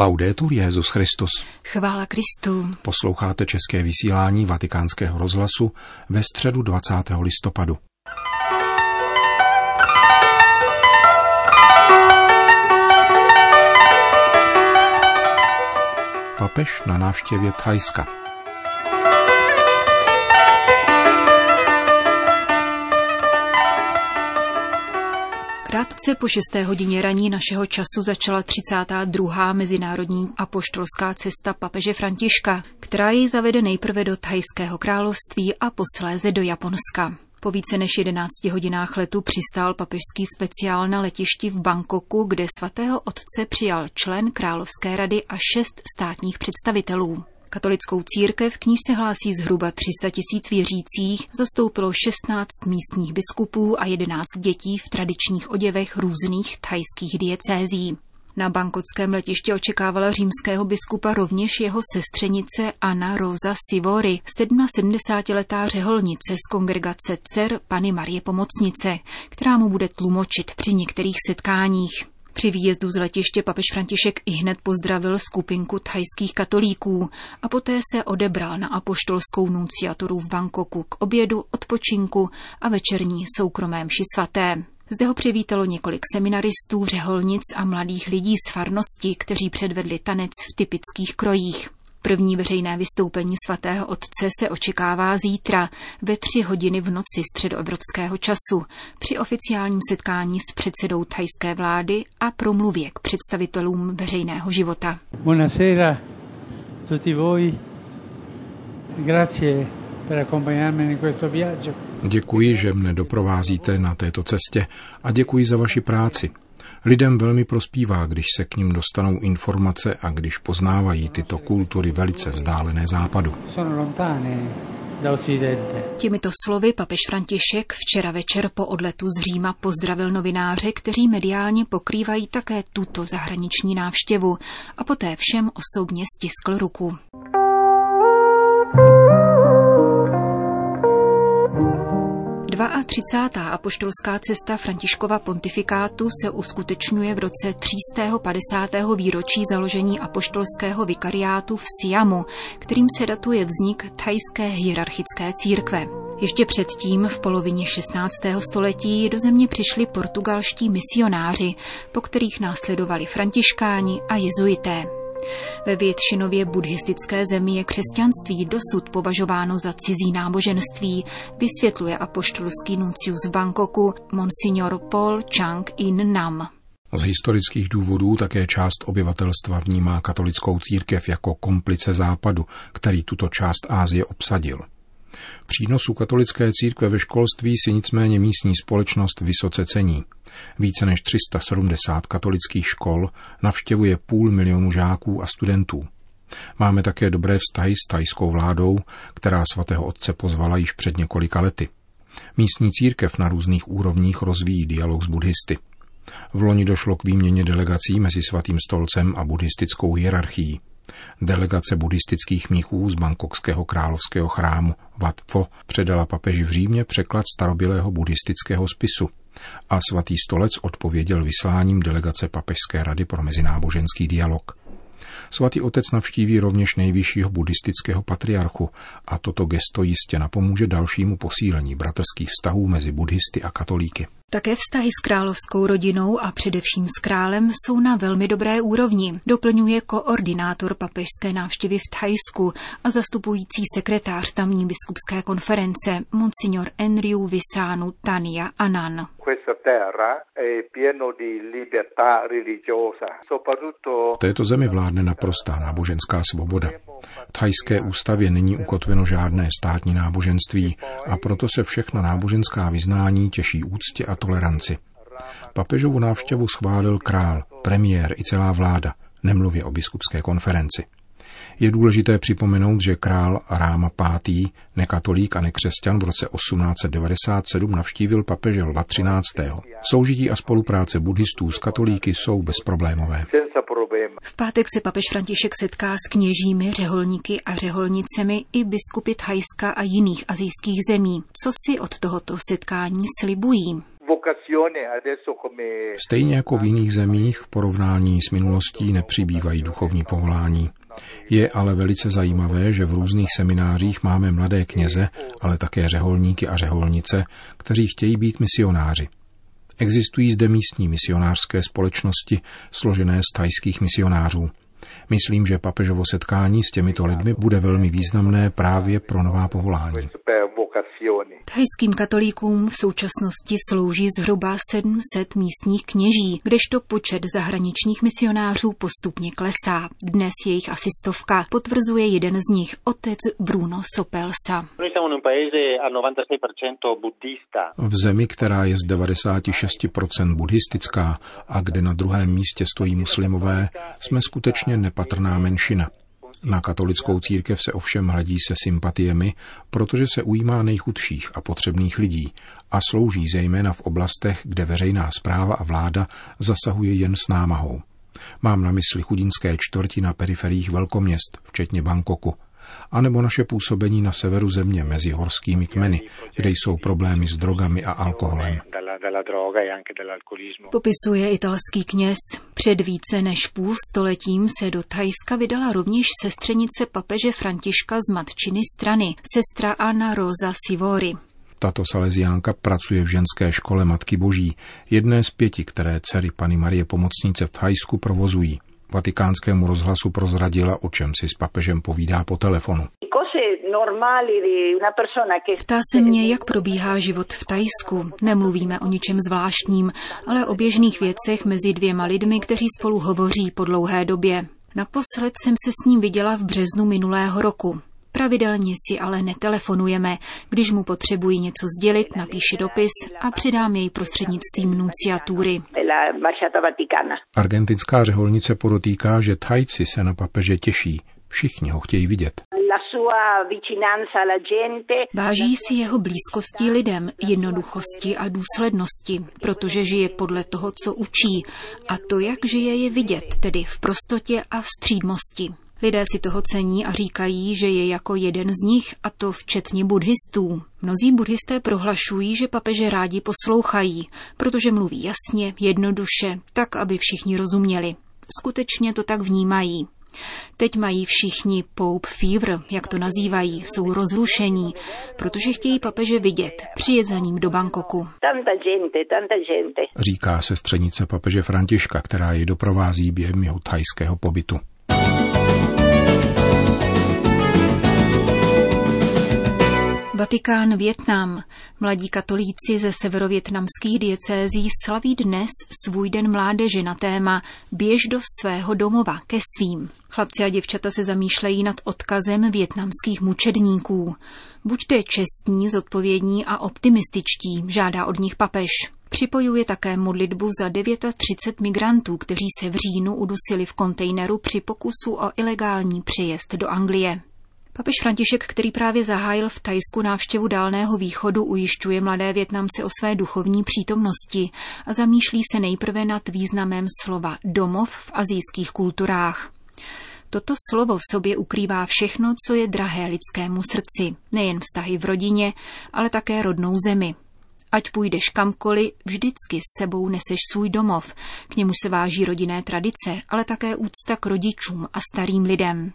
Laudetur Jezus Christus. Chvála Kristu. Posloucháte české vysílání Vatikánského rozhlasu ve středu 20. listopadu. Papež na návštěvě Thajska. Krátce po 6. hodině raní našeho času začala 32. mezinárodní apoštolská cesta papeže Františka, která jej zavede nejprve do Thajského království a posléze do Japonska. Po více než 11 hodinách letu přistál papežský speciál na letišti v Bangkoku, kde svatého otce přijal člen Královské rady a šest státních představitelů. Katolickou církev, k níž se hlásí zhruba 300 tisíc věřících, zastoupilo 16 místních biskupů a 11 dětí v tradičních oděvech různých thajských diecézí. Na bankockém letišti očekávala římského biskupa rovněž jeho sestřenice Anna Rosa Sivori, 77-letá řeholnice z kongregace dcer Pany Marie Pomocnice, která mu bude tlumočit při některých setkáních. Při výjezdu z letiště papež František i hned pozdravil skupinku thajských katolíků a poté se odebral na apoštolskou nunciaturu v Bangkoku k obědu, odpočinku a večerní soukromé mši svaté. Zde ho přivítalo několik seminaristů, řeholnic a mladých lidí z farnosti, kteří předvedli tanec v typických krojích. První veřejné vystoupení svatého otce se očekává zítra ve tři hodiny v noci středoevropského času při oficiálním setkání s předsedou thajské vlády a promluvě k představitelům veřejného života. Buonasera tutti voi. Grazie per accompagnarmi in questo viaggio. Děkuji, že mne doprovázíte na této cestě a děkuji za vaši práci. Lidem velmi prospívá, když se k ním dostanou informace a když poznávají tyto kultury velice vzdálené západu. Těmito slovy papež František včera večer po odletu z Říma pozdravil novináře, kteří mediálně pokrývají také tuto zahraniční návštěvu a poté všem osobně stiskl ruku. 32. apoštolská cesta Františkova pontifikátu se uskutečňuje v roce 350. výročí založení apoštolského vikariátu v Siamu, kterým se datuje vznik thajské hierarchické církve. Ještě předtím, v polovině 16. století, do země přišli portugalští misionáři, po kterých následovali františkáni a jezuité. Ve většinově buddhistické zemi je křesťanství dosud považováno za cizí náboženství, vysvětluje apoštolský nuncius v Bangkoku monsignor Paul Chang In Nam. Z historických důvodů také část obyvatelstva vnímá katolickou církev jako komplice západu, který tuto část Ázie obsadil. Přínosu katolické církve ve školství si nicméně místní společnost vysoce cení. Více než 370 katolických škol navštěvuje půl milionu žáků a studentů. Máme také dobré vztahy s tajskou vládou, která svatého otce pozvala již před několika lety. Místní církev na různých úrovních rozvíjí dialog s buddhisty. V loni došlo k výměně delegací mezi svatým stolcem a buddhistickou hierarchií. Delegace buddhistických mnichů z Bangkokského královského chrámu Wat Pho předala papeži v Římě překlad starobilého buddhistického spisu a svatý stolec odpověděl vysláním delegace Papežské rady pro mezináboženský dialog. Svatý otec navštíví rovněž nejvyššího buddhistického patriarchu a toto gesto jistě napomůže dalšímu posílení bratrských vztahů mezi buddhisty a katolíky. Také vztahy s královskou rodinou a především s králem jsou na velmi dobré úrovni, doplňuje koordinátor papežské návštěvy v Thajsku a zastupující sekretář tamní biskupské konference, monsignor Enriu Visánu Tania Anan. V této zemi vládne naprostá náboženská svoboda. V thajské ústavě není ukotveno žádné státní náboženství a proto se všechna náboženská vyznání těší úctě a toleranci. Papežovu návštěvu schválil král, premiér i celá vláda, nemluvě o biskupské konferenci. Je důležité připomenout, že král Ráma V., nekatolík a nekřesťan v roce 1897 navštívil papeže Lva 13. Soužití a spolupráce buddhistů s katolíky jsou bezproblémové. V pátek se papež František setká s kněžími, řeholníky a řeholnicemi i biskupy Thajska a jiných azijských zemí. Co si od tohoto setkání slibují? Stejně jako v jiných zemích v porovnání s minulostí nepřibývají duchovní povolání. Je ale velice zajímavé, že v různých seminářích máme mladé kněze, ale také řeholníky a řeholnice, kteří chtějí být misionáři. Existují zde místní misionářské společnosti složené z tajských misionářů. Myslím, že papežovo setkání s těmito lidmi bude velmi významné právě pro nová povolání. Thajským katolíkům v současnosti slouží zhruba 700 místních kněží, kdežto počet zahraničních misionářů postupně klesá. Dnes je jich asi stovka, potvrzuje jeden z nich, otec Bruno Sopelsa. V zemi, která je z 96% buddhistická a kde na druhém místě stojí muslimové, jsme skutečně nepatrná menšina. Na katolickou církev se ovšem hledí se sympatiemi, protože se ujímá nejchudších a potřebných lidí a slouží zejména v oblastech, kde veřejná zpráva a vláda zasahuje jen s námahou. Mám na mysli chudinské čtvrti na periferiích velkoměst, včetně Bangkoku, anebo naše působení na severu země mezi horskými kmeny, kde jsou problémy s drogami a alkoholem. Popisuje italský kněz. Před více než půl stoletím se do Thajska vydala rovněž sestřenice papeže Františka z matčiny strany, sestra Anna Rosa Sivori. Tato saleziánka pracuje v ženské škole Matky Boží, jedné z pěti, které dcery Pany Marie Pomocnice v Thajsku provozují. Vatikánskému rozhlasu prozradila, o čem si s papežem povídá po telefonu. Ptá se mě, jak probíhá život v Tajsku. Nemluvíme o ničem zvláštním, ale o běžných věcech mezi dvěma lidmi, kteří spolu hovoří po dlouhé době. Naposled jsem se s ním viděla v březnu minulého roku. Pravidelně si ale netelefonujeme. Když mu potřebuji něco sdělit, napíši dopis a předám jej prostřednictvím nunciatury. Argentinská řeholnice podotýká, že Thajci se na papeže těší. Všichni ho chtějí vidět. Váží si jeho blízkosti lidem, jednoduchosti a důslednosti, protože žije podle toho, co učí. A to, jak žije, je vidět, tedy v prostotě a střídmosti. Lidé si toho cení a říkají, že je jako jeden z nich, a to včetně buddhistů. Mnozí buddhisté prohlašují, že papeže rádi poslouchají, protože mluví jasně, jednoduše, tak, aby všichni rozuměli. Skutečně to tak vnímají. Teď mají všichni Pope Fever, jak to nazývají, jsou rozrušení, protože chtějí papeže vidět, přijet za ním do Bangkoku. Říká sestřenice papeže Františka, která ji doprovází během jeho thajského pobytu. Vatikán Větnam. Mladí katolíci ze severovětnamských diecézí slaví dnes svůj den mládeže na téma Běž do svého domova ke svým. Chlapci a děvčata se zamýšlejí nad odkazem větnamských mučedníků. Buďte čestní, zodpovědní a optimističtí, žádá od nich papež. Připojuje také modlitbu za 39 migrantů, kteří se v říjnu udusili v kontejneru při pokusu o ilegální přejezd do Anglie. Papež František, který právě zahájil v Tajsku návštěvu Dálného východu, ujišťuje mladé Větnamce o své duchovní přítomnosti a zamýšlí se nejprve nad významem slova domov v azijských kulturách. Toto slovo v sobě ukrývá všechno, co je drahé lidskému srdci, nejen vztahy v rodině, ale také rodnou zemi. Ať půjdeš kamkoliv, vždycky s sebou neseš svůj domov, k němu se váží rodinné tradice, ale také úcta k rodičům a starým lidem.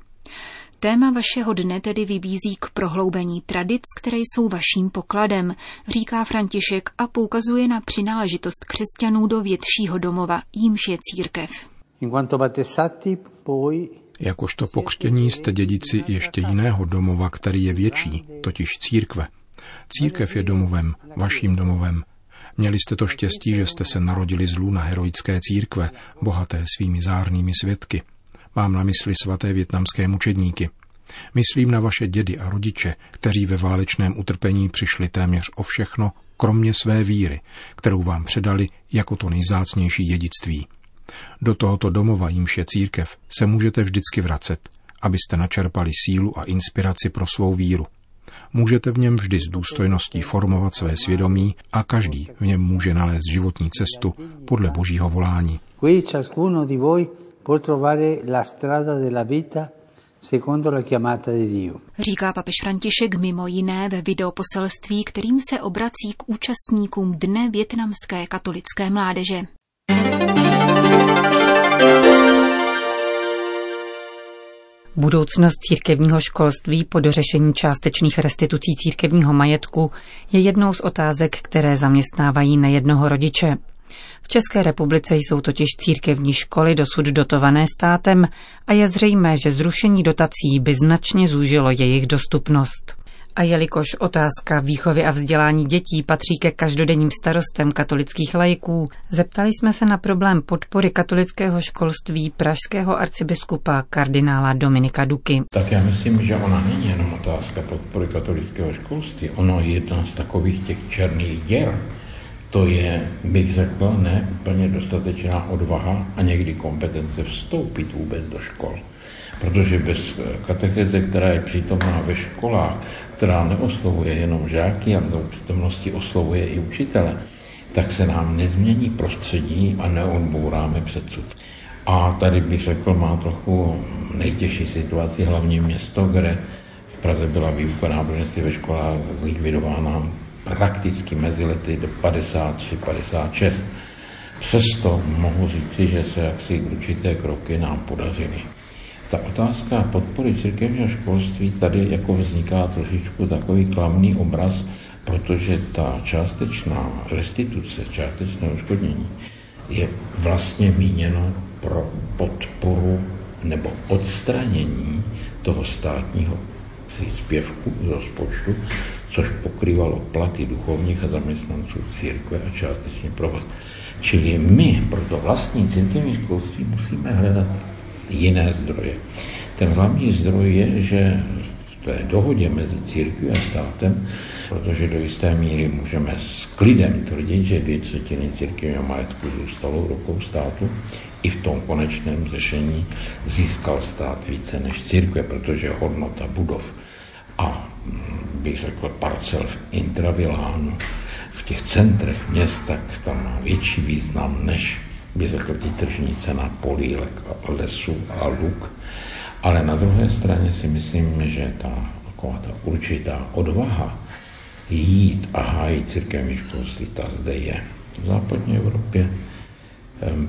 Téma vašeho dne tedy vybízí k prohloubení tradic, které jsou vaším pokladem, říká František a poukazuje na přináležitost křesťanů do většího domova, jímž je církev. Jakožto pokřtění jste dědici ještě jiného domova, který je větší, totiž církve. Církev je domovem, vaším domovem. Měli jste to štěstí, že jste se narodili z lůna heroické církve, bohaté svými zárnými svědky – Mám na mysli svaté větnamské mučedníky. Myslím na vaše dědy a rodiče, kteří ve válečném utrpení přišli téměř o všechno, kromě své víry, kterou vám předali jako to nejzácnější dědictví. Do tohoto domova, jímž je církev, se můžete vždycky vracet, abyste načerpali sílu a inspiraci pro svou víru. Můžete v něm vždy s důstojností formovat své svědomí a každý v něm může nalézt životní cestu podle božího volání può trovare la strada della vita Říká papež František mimo jiné ve videoposelství, kterým se obrací k účastníkům Dne větnamské katolické mládeže. Budoucnost církevního školství po dořešení částečných restitucí církevního majetku je jednou z otázek, které zaměstnávají nejednoho rodiče. V České republice jsou totiž církevní školy dosud dotované státem a je zřejmé, že zrušení dotací by značně zúžilo jejich dostupnost. A jelikož otázka výchovy a vzdělání dětí patří ke každodenním starostem katolických lajků, zeptali jsme se na problém podpory katolického školství pražského arcibiskupa kardinála Dominika Duky. Tak já myslím, že ona není jenom otázka podpory katolického školství, ono je jedna z takových těch černých děr, to je, bych řekl, ne úplně dostatečná odvaha a někdy kompetence vstoupit vůbec do škol. Protože bez katecheze, která je přítomná ve školách, která neoslovuje jenom žáky, ale do přítomnosti oslovuje i učitele, tak se nám nezmění prostředí a neodbouráme předsud. A tady bych řekl, má trochu nejtěžší situaci hlavní město, kde v Praze byla výuka náboženství ve školách zlikvidována prakticky mezi lety 53-56. Přesto mohu říci, že se jaksi určité kroky nám podařily. Ta otázka podpory církevního školství tady jako vzniká trošičku takový klamný obraz, protože ta částečná restituce, částečné odškodnění je vlastně míněno pro podporu nebo odstranění toho státního příspěvku z rozpočtu, což pokrývalo platy duchovních a zaměstnanců církve a částečně provoz. Čili my pro to vlastní církevní školství musíme hledat jiné zdroje. Ten hlavní zdroj je, že v té dohodě mezi církví a státem, protože do jisté míry můžeme s klidem tvrdit, že dvě třetiny církevního majetku zůstalo v rukou státu, i v tom konečném řešení získal stát více než církve, protože hodnota budov a bych řekl parcel v intravilánu, v těch centrech města, tam má větší význam než by řekl i tržní cena polílek a lesu a luk. Ale na druhé straně si myslím, že ta, taková ta určitá odvaha jít a hájit církevní školství, ta zde je. V západní Evropě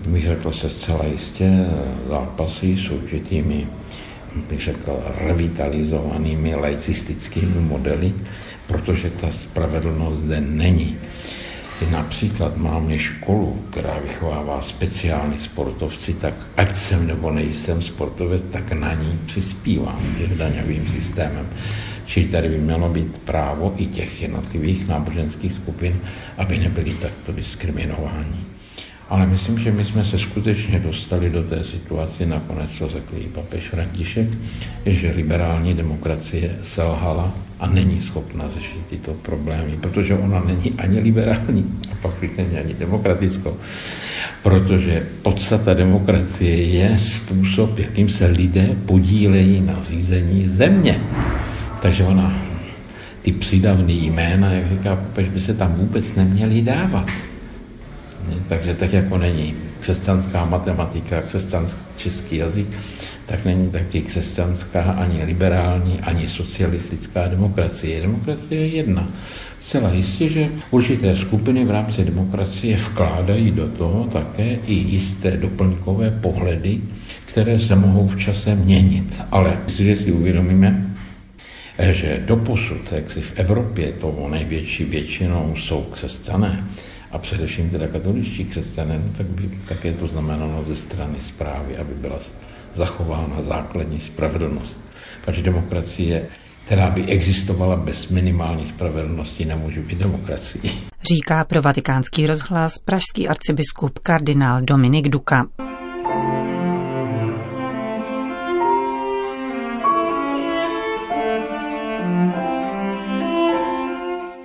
bych řekl se zcela jistě zápasy s určitými bych řekl, revitalizovanými laicistickými modely, protože ta spravedlnost zde není. Například máme školu, která vychovává speciální sportovci, tak ať jsem nebo nejsem sportovec, tak na ní přispívám daňovým systémem. Čili tady by mělo být právo i těch jednotlivých náboženských skupin, aby nebyli takto diskriminováni. Ale myslím, že my jsme se skutečně dostali do té situace, nakonec to řekl i papež František, že liberální demokracie selhala a není schopna řešit tyto problémy, protože ona není ani liberální a pak není ani demokratickou. Protože podstata demokracie je způsob, jakým se lidé podílejí na řízení země. Takže ona, ty přidavné jména, jak říká papež, by se tam vůbec neměly dávat. Takže tak jako není křesťanská matematika, křesťanský český jazyk, tak není taky křesťanská ani liberální, ani socialistická demokracie. Demokracie je jedna. Zcela jistě, že určité skupiny v rámci demokracie vkládají do toho také i jisté doplňkové pohledy, které se mohou v čase měnit. Ale jestliže si uvědomíme, že doposud, jak si v Evropě to největší většinou jsou křesťané, a především teda katoličtí křesťané, no tak by také to znamenalo ze strany zprávy, aby byla zachována základní spravedlnost. Protože demokracie, která by existovala bez minimální spravedlnosti, nemůže být demokracií. Říká pro vatikánský rozhlas pražský arcibiskup kardinál Dominik Duka.